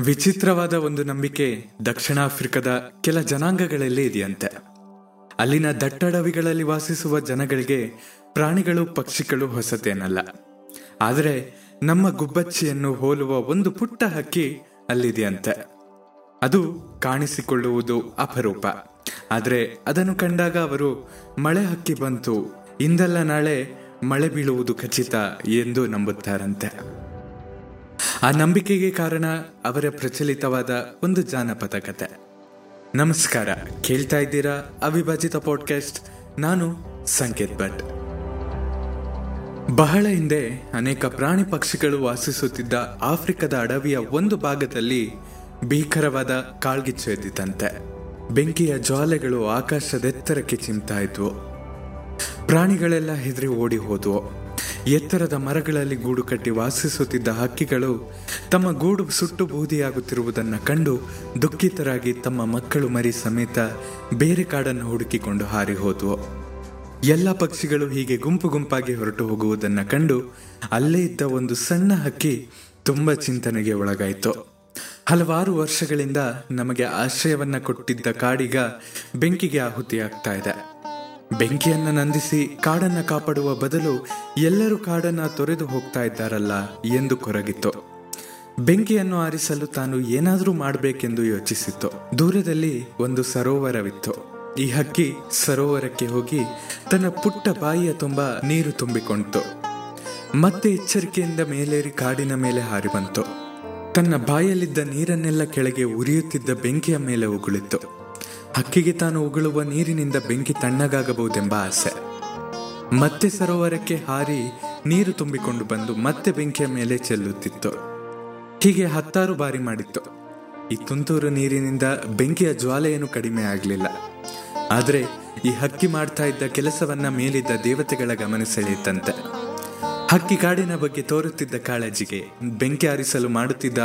ವಿಚಿತ್ರವಾದ ಒಂದು ನಂಬಿಕೆ ದಕ್ಷಿಣ ಆಫ್ರಿಕಾದ ಕೆಲ ಜನಾಂಗಗಳಲ್ಲಿ ಇದೆಯಂತೆ. ಅಲ್ಲಿನ ದಟ್ಟಡವಿಗಳಲ್ಲಿ ವಾಸಿಸುವ ಜನಗಳಿಗೆ ಪ್ರಾಣಿಗಳು, ಪಕ್ಷಿಗಳು ಹೊಸತೇನಲ್ಲ. ಆದರೆ ನಮ್ಮ ಗುಬ್ಬಚ್ಚಿಯನ್ನು ಹೋಲುವ ಒಂದು ಪುಟ್ಟ ಹಕ್ಕಿ ಅಲ್ಲಿದೆಯಂತೆ. ಅದು ಕಾಣಿಸಿಕೊಳ್ಳುವುದು ಅಪರೂಪ. ಆದರೆ ಅದನ್ನು ಕಂಡಾಗ ಅವರು, ಮಳೆ ಹಕ್ಕಿ ಬಂತು, ಇಂದಲ್ಲ ನಾಳೆ ಮಳೆ ಬೀಳುವುದು ಖಚಿತ ಎಂದು ನಂಬುತ್ತಾರಂತೆ. ಆ ನಂಬಿಕೆಗೆ ಕಾರಣ ಅವರ ಪ್ರಚಲಿತವಾದ ಒಂದು ಜಾನಪದ ಕತೆ. ನಮಸ್ಕಾರ. ಕೇಳ್ತಾ ಇದ್ದೀರಾ ಅವಿಭಾಜಿತ ಪಾಡ್ಕಾಸ್ಟ್ ನಾನು ಸಂಕೇತ್ ಭಟ್. ಬಹಳ ಹಿಂದೆ ಅನೇಕ ಪ್ರಾಣಿ ಪಕ್ಷಿಗಳು ವಾಸಿಸುತ್ತಿದ್ದ ಆಫ್ರಿಕಾದ ಅಡವಿಯ ಒಂದು ಭಾಗದಲ್ಲಿ ಭೀಕರವಾದ ಕಾಳ್ಗಿಚ್ಚು ಎದ್ದಿತಂತೆ ಬೆಂಕಿಯ ಜ್ವಾಲೆಗಳು ಆಕಾಶದೆತ್ತರಕ್ಕೆ ಚಿಮ್ತಾ ಇದ್ವು. ಪ್ರಾಣಿಗಳೆಲ್ಲ ಹೆದರಿ ಓಡಿ ಹೋದವು. ಎತ್ತರದ ಮರಗಳಲ್ಲಿ ಗೂಡು ಕಟ್ಟಿ ವಾಸಿಸುತ್ತಿದ್ದ ಹಕ್ಕಿಗಳು ತಮ್ಮ ಗೂಡು ಸುಟ್ಟು ಬೂದಿಯಾಗುತ್ತಿರುವುದನ್ನು ಕಂಡು ದುಃಖಿತರಾಗಿ ತಮ್ಮ ಮಕ್ಕಳು ಮರಿ ಸಮೇತ ಬೇರೆ ಕಾಡನ್ನು ಹುಡುಕಿಕೊಂಡು ಹಾರಿ ಹೋದವು. ಎಲ್ಲ ಪಕ್ಷಿಗಳು ಹೀಗೆ ಗುಂಪು ಗುಂಪಾಗಿ ಹೊರಟು ಹೋಗುವುದನ್ನು ಕಂಡು ಅಲ್ಲೇ ಇದ್ದ ಒಂದು ಸಣ್ಣ ಹಕ್ಕಿ ತುಂಬ ಚಿಂತನೆಗೆ ಒಳಗಾಯಿತು. ಹಲವಾರು ವರ್ಷಗಳಿಂದ ನಮಗೆ ಆಶ್ರಯವನ್ನ ಕೊಟ್ಟಿದ್ದ ಕಾಡಿಗ ಬೆಂಕಿಗೆ ಆಹುತಿಯಾಗ್ತಾ ಇದೆ. ಬೆಂಕಿಯನ್ನ ನಂದಿಸಿ ಕಾಡನ್ನ ಕಾಪಾಡುವ ಬದಲು ಎಲ್ಲರೂ ಕಾಡನ್ನ ತೊರೆದು ಹೋಗ್ತಾ ಇದ್ದಾರಲ್ಲ ಎಂದು ಕೊರಗಿತ್ತು. ಬೆಂಕಿಯನ್ನು ಆರಿಸಲು ತಾನು ಏನಾದರೂ ಮಾಡಬೇಕೆಂದು ಯೋಚಿಸಿತ್ತು. ದೂರದಲ್ಲಿ ಒಂದು ಸರೋವರವಿತ್ತು. ಈ ಹಕ್ಕಿ ಸರೋವರಕ್ಕೆ ಹೋಗಿ ತನ್ನ ಪುಟ್ಟ ಬಾಯಿಯ ತುಂಬ ನೀರು ತುಂಬಿಕೊಂಡಿತು ಮತ್ತೆ ಎಚ್ಚರಿಕೆಯಿಂದ ಮೇಲೇರಿ ಕಾಡಿನ ಮೇಲೆ ಹಾರಿ ಬಂತು. ತನ್ನ ಬಾಯಲ್ಲಿದ್ದ ನೀರನ್ನೆಲ್ಲ ಕೆಳಗೆ ಉರಿಯುತ್ತಿದ್ದ ಬೆಂಕಿಯ ಮೇಲೆ ಉಗುಳಿತ್ತು ಹಕ್ಕಿಗೆ ತಾನು ಉಗುಳುವ ನೀರಿನಿಂದ ಬೆಂಕಿ ತಣ್ಣಗಾಗಬಹುದೆಂಬ ಆಸೆ. ಮತ್ತೆ ಸರೋವರಕ್ಕೆ ಹಾರಿ ನೀರು ತುಂಬಿಕೊಂಡು ಬಂದು ಮತ್ತೆ ಬೆಂಕಿಯ ಮೇಲೆ ಚೆಲ್ಲುತ್ತಿತ್ತು. ಹೀಗೆ ಹತ್ತಾರು ಬಾರಿ ಮಾಡಿತ್ತು. ಈ ತುಂತುರು ನೀರಿನಿಂದ ಬೆಂಕಿಯ ಜ್ವಾಲೆಯನ್ನು ಕಡಿಮೆ ಆಗಲಿಲ್ಲ. ಆದರೆ ಈ ಹಕ್ಕಿ ಮಾಡ್ತಾ ಇದ್ದ ಕೆಲಸವನ್ನ ಮೇಲಿದ್ದ ದೇವತೆಗಳ ಗಮನ ಸೆಳೆಯಿತಂತೆ ಹಕ್ಕಿ ಕಾಡಿನ ಬಗ್ಗೆ ತೋರುತ್ತಿದ್ದ ಕಾಳಜಿಗೆ ಬೆಂಕಿ ಆರಿಸಲು ಮಾಡುತ್ತಿದ್ದ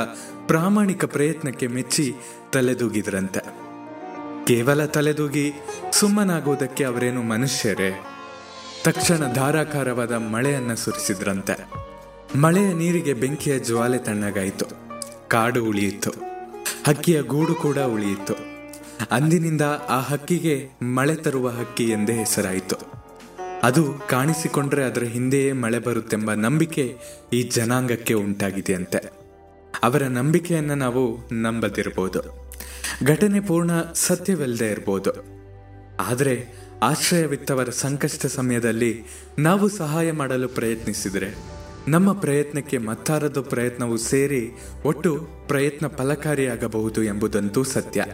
ಪ್ರಾಮಾಣಿಕ ಪ್ರಯತ್ನಕ್ಕೆ ಮೆಚ್ಚಿ ತಲೆದೂಗಿದ್ರಂತೆ. ಕೇವಲ ತಲೆದೂಗಿ ಸುಮ್ಮನಾಗೋದಕ್ಕೆ ಅವರೇನು ಮನುಷ್ಯರೇ? ತಕ್ಷಣ ಧಾರಾಕಾರವಾದ ಮಳೆಯನ್ನ ಸುರಿಸಿದ್ರಂತೆ. ಮಳೆಯ ನೀರಿಗೆ ಬೆಂಕಿಯ ಜ್ವಾಲೆ ತಣ್ಣಗಾಯಿತು. ಕಾಡು ಉಳಿಯಿತು. ಹಕ್ಕಿಯ ಗೂಡು ಕೂಡ ಉಳಿಯಿತು. ಅಂದಿನಿಂದ ಆ ಹಕ್ಕಿಗೆ ಮಳೆ ತರುವ ಹಕ್ಕಿ ಎಂದೇ ಹೆಸರಾಯಿತು. ಅದು ಕಾಣಿಸಿಕೊಂಡ್ರೆ ಅದರ ಹಿಂದೆಯೇ ಮಳೆ ಬರುತ್ತೆಂಬ ನಂಬಿಕೆ ಈ ಜನಾಂಗಕ್ಕೆ ಉಂಟಾಗಿದೆಯಂತೆ. ಅವರ ನಂಬಿಕೆಯನ್ನು ನಾವು ನಂಬದಿರಬಹುದು. ಘಟನೆ ಪೂರ್ಣ ಸತ್ಯವಿಲ್ಲದೆ ಇರಬಹುದು ಆದರೆ ಆಶ್ರಯವಿತ್ತವರ ಸಂಕಷ್ಟ ಸಮಯದಲ್ಲಿ ನಾವು ಸಹಾಯ ಮಾಡಲು ಪ್ರಯತ್ನಿಸಿದರೆ, ನಮ್ಮ ಪ್ರಯತ್ನಕ್ಕೆ ಮತ್ತಾರದ ಪ್ರಯತ್ನವು ಸೇರಿ ಒಟ್ಟು ಪ್ರಯತ್ನ ಫಲಕಾರಿಯಾಗಬಹುದು ಎಂಬುದಂತೂ ಸತ್ಯ.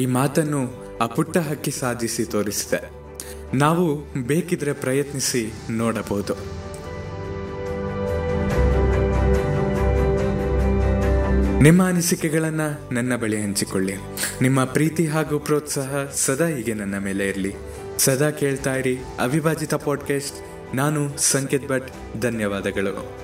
ಈ ಮಾತನ್ನು ಆ ಪುಟ್ಟ ಹಕ್ಕಿ ಸಾಧಿಸಿ ತೋರಿಸಿದೆ. ನಾವು ಬೇಕಿದ್ರೆ ಪ್ರಯತ್ನಿಸಿ ನೋಡಬಹುದು. ನಿಮ್ಮ ಅನಿಸಿಕೆಗಳನ್ನು ನನ್ನ ಬಳಿ ಹಂಚಿಕೊಳ್ಳಿ. ನಿಮ್ಮ ಪ್ರೀತಿ ಹಾಗೂ ಪ್ರೋತ್ಸಾಹ ಸದಾ ಹೀಗೆ ನನ್ನ ಮೇಲೆ ಇರಲಿ. ಸದಾ ಕೇಳ್ತಾ ಇರಿ ಅವಿಭಾಜಿತ ಪಾಡ್ಕಾಸ್ಟ್ ನಾನು ಸಂಕೇತ್ ಭಟ್. ಧನ್ಯವಾದಗಳು.